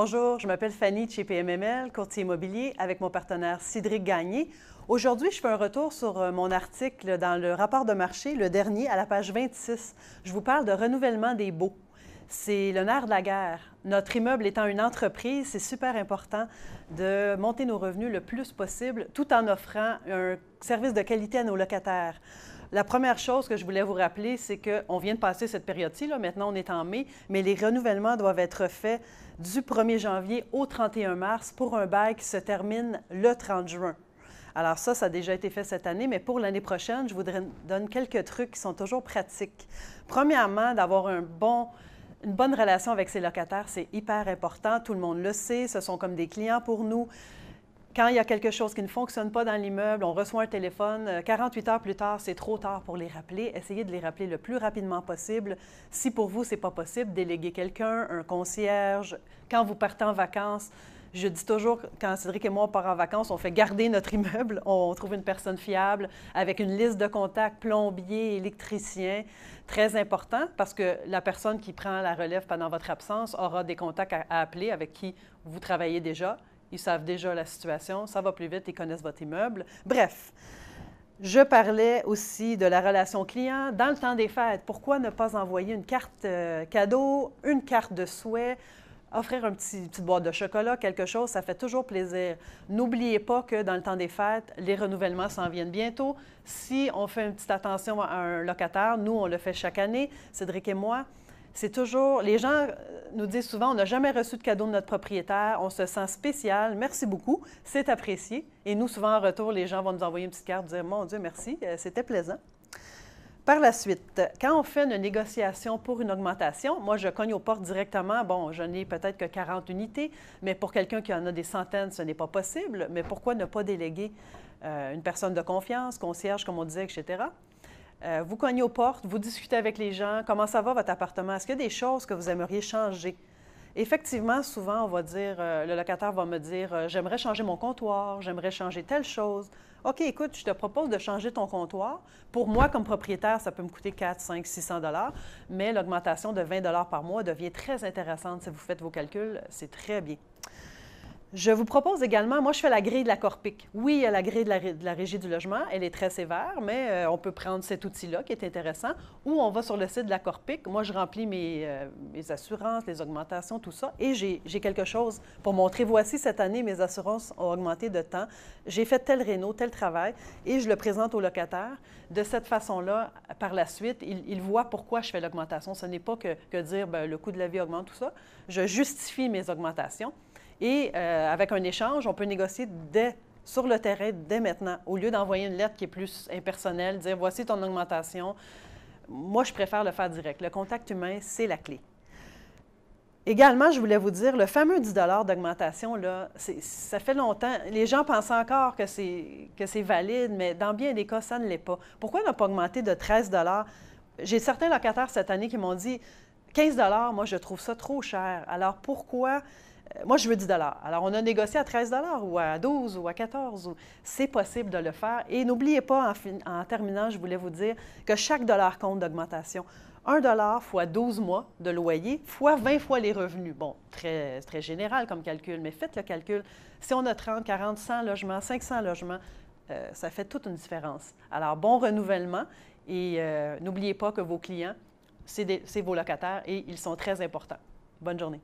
Bonjour, je m'appelle Fanny de chez PMML, courtier immobilier, avec mon partenaire Cédric Gagné. Aujourd'hui, je fais un retour sur euh, mon article dans le rapport de marché, le dernier, à la page 26. Je vous parle de renouvellement des baux. C'est le nerf de la guerre. Notre immeuble étant une entreprise, c'est super important de monter nos revenus le plus possible tout en offrant un service de qualité à nos locataires. La première chose que je voulais vous rappeler, c'est qu'on vient de passer cette période-ci, maintenant on est en mai, mais les renouvellements doivent être faits du 1er janvier au 31 mars pour un bail qui se termine le 30 juin. Alors ça, ça a déjà été fait cette année, mais pour l'année prochaine, je vous donne quelques trucs qui sont toujours pratiques. Premièrement, d'avoir une bonne relation avec ses locataires, c'est hyper important. Tout le monde le sait, ce sont comme des clients pour nous quand il y a quelque chose qui ne fonctionne pas dans l'immeuble, on reçoit un téléphone, 48 euh, heures plus tard, c'est trop tard pour les rappeler. Essayez de les rappeler le plus rapidement possible. Si pour vous, ce n'est pas possible, déléguez quelqu'un, un concierge. Quand vous partez en vacances, je dis toujours, quand Cédric et moi on part en vacances, on fait garder notre immeuble, on trouve une personne fiable avec une liste de contacts, plombier, électricien. Très important parce que la personne qui prend la relève pendant votre absence aura des contacts à appeler avec qui vous travaillez déjà ils savent déjà la situation, ça va plus vite, ils connaissent votre immeuble. Bref, je parlais aussi de la relation client. Dans le temps des fêtes, pourquoi ne pas envoyer une carte euh, cadeau, une carte de souhait, offrir un petit, petite boîte de chocolat, quelque chose, ça fait toujours plaisir. N'oubliez pas que dans le temps des fêtes, les renouvellements s'en viennent bientôt. Si on fait une petite attention à un locataire, nous, on le fait chaque année, Cédric et moi, c'est toujours, les gens euh, nous disent souvent, on n'a jamais reçu de cadeau de notre propriétaire, on se sent spécial, merci beaucoup, c'est apprécié. Et nous, souvent en retour, les gens vont nous envoyer une petite carte, dire, mon Dieu, merci, euh, c'était plaisant. Par la suite, quand on fait une négociation pour une augmentation, moi, je cogne aux portes directement. Bon, je n'ai peut-être que 40 unités, mais pour quelqu'un qui en a des centaines, ce n'est pas possible. Mais pourquoi ne pas déléguer euh, une personne de confiance, concierge, comme on disait, etc.? Euh, vous cognez aux portes, vous discutez avec les gens, comment ça va votre appartement, est-ce qu'il y a des choses que vous aimeriez changer? Effectivement, souvent, on va dire, euh, le locataire va me dire, euh, j'aimerais changer mon comptoir, j'aimerais changer telle chose. OK, écoute, je te propose de changer ton comptoir. Pour moi, comme propriétaire, ça peut me coûter 4, 5, 600 dollars, mais l'augmentation de 20 dollars par mois devient très intéressante si vous faites vos calculs. C'est très bien. Je vous propose également, moi je fais la grille de la Corpic. Oui, il y a la grille de la, Régie du logement, elle est très sévère, mais euh, on peut prendre cet outil-là qui est intéressant, ou on va sur le site de la Corpic. Moi, je remplis mes, euh, assurances, les augmentations, tout ça, et j'ai quelque chose pour montrer, voici cette année, mes assurances ont augmenté de temps, j'ai fait tel réno, tel travail, et je le présente au locataire. De cette façon-là, par la suite, il, voit pourquoi je fais l'augmentation. Ce n'est pas que, que dire, ben, le coût de la vie augmente, tout ça. Je justifie mes augmentations. Et euh, avec un échange, on peut négocier dès, sur le terrain dès maintenant, au lieu d'envoyer une lettre qui est plus impersonnelle, dire voici ton augmentation. Moi, je préfère le faire direct. Le contact humain, c'est la clé. Également, je voulais vous dire, le fameux 10 d'augmentation, ça fait longtemps. Les gens pensent encore que c'est valide, mais dans bien des cas, ça ne l'est pas. Pourquoi ne pas augmenter de 13 J'ai certains locataires cette année qui m'ont dit 15 moi, je trouve ça trop cher. Alors, pourquoi moi, je veux 10 Alors, on a négocié à 13 ou à 12 ou à 14. C'est possible de le faire. Et n'oubliez pas, en, terminant, je voulais vous dire que chaque dollar compte d'augmentation. 1 dollar fois 12 mois de loyer fois 20 fois les revenus. Bon, très, très général comme calcul, mais faites le calcul. Si on a 30, 40, 100 logements, 500 logements, euh, ça fait toute une différence. Alors, bon renouvellement et euh, n'oubliez pas que vos clients, c'est vos locataires et ils sont très importants. Bonne journée.